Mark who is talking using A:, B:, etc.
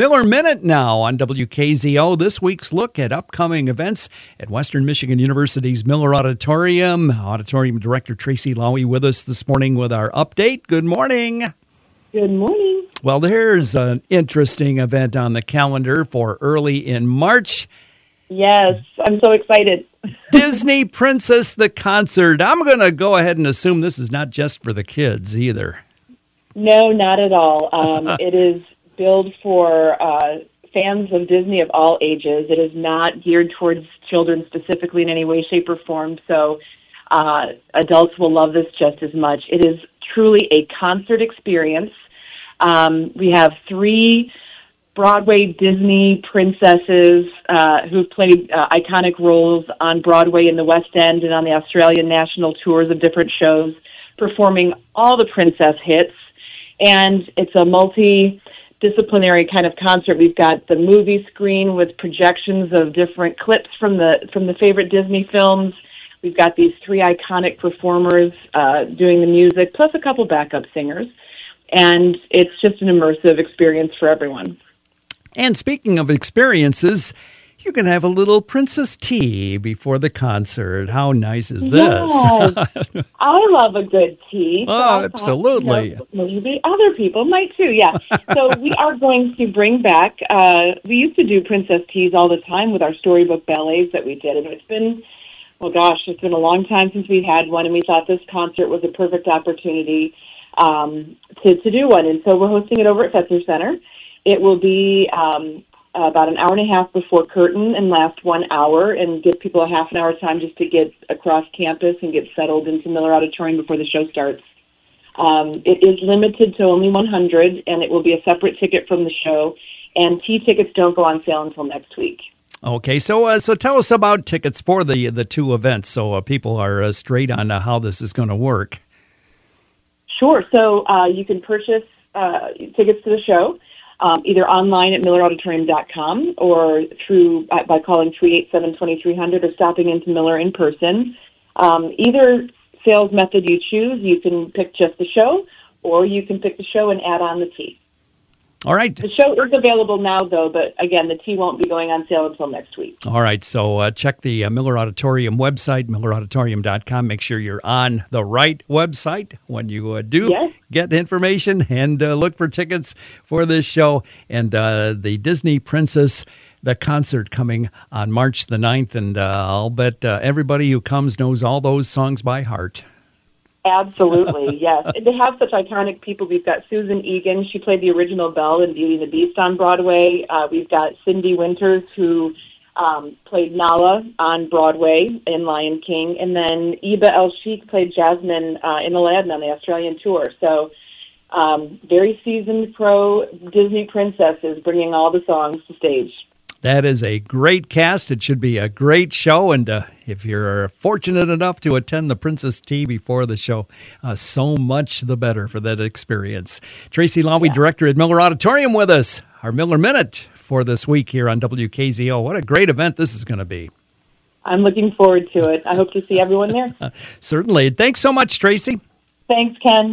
A: Miller Minute now on WKZO. This week's look at upcoming events at Western Michigan University's Miller Auditorium. Auditorium Director Tracey Lawie with us this morning with our update. Good morning.
B: Good morning.
A: Well, there's an interesting event on the calendar for early in March.
B: Yes, I'm so excited.
A: Disney Princess the concert. I'm going to go ahead and assume this is not just for the kids either.
B: No, not at all. Um, it is billed for uh, fans of Disney of all ages. It is not geared towards children specifically in any way, shape, or form. So uh, adults will love this just as much. It is truly a concert experience. Um, we have three Broadway Disney princesses uh, who've played uh, iconic roles on Broadway in the West End and on the Australian national tours of different shows, performing all the princess hits. And it's a multi disciplinary kind of concert. We've got the movie screen with projections of different clips from the from the favorite Disney films. We've got these three iconic performers uh, doing the music, plus a couple backup singers, and it's just an immersive experience for everyone.
A: And speaking of experiences, you can have a little princess tea before the concert. How nice is this?
B: Yes. I love a good tea.
A: So oh, absolutely.
B: Thought, you know, maybe other people might too. Yeah. so we are going to bring back. Uh, we used to do princess teas all the time with our storybook ballets that we did, and it's been, well, gosh, it's been a long time since we had one, and we thought this concert was a perfect opportunity um, to to do one, and so we're hosting it over at Fetzer Center. It will be um, about an hour and a half before curtain and last one hour and give people a half an hour time just to get across campus and get settled into Miller Auditorium before the show starts. Um, it is limited to only 100 and it will be a separate ticket from the show and T tickets don't go on sale until next week.
A: Okay, so uh, so tell us about tickets for the the two events, so uh, people are uh, straight on uh, how this is going to work.
B: Sure. So uh, you can purchase uh, tickets to the show um, either online at millerauditorium.com or through by, by calling 387-2300 or stopping into Miller in person. Um, either sales method you choose, you can pick just the show, or you can pick the show and add on the tea.
A: All right.
B: The show is available now, though, but again, the tea won't be going on sale until next week.
A: All right. So uh, check the uh, Miller Auditorium website, millerauditorium.com. Make sure you're on the right website when you uh, do
B: yes.
A: get the information and uh, look for tickets for this show. And uh, the Disney Princess the concert coming on March the 9th, and uh, I'll bet uh, everybody who comes knows all those songs by heart.
B: Absolutely, yes. they have such iconic people. We've got Susan Egan. She played the original Belle in Beauty and the Beast on Broadway. Uh, we've got Syndee Winters, who um, played Nala on Broadway in Lion King. And then Eba El Sheikh played Jasmine uh, in Aladdin on the Australian tour. So um, very seasoned pro Disney princesses bringing all the songs to stage.
A: That is a great cast. It should be a great show. And uh, if you're fortunate enough to attend the Princess Tea before the show, uh, so much the better for that experience. Tracey Lawie, yeah. director at Miller Auditorium, with us. Our Miller Minute for this week here on WKZO. What a great event this is going to be.
B: I'm looking forward to it. I hope to see everyone there.
A: Certainly. Thanks so much, Tracey.
B: Thanks, Ken.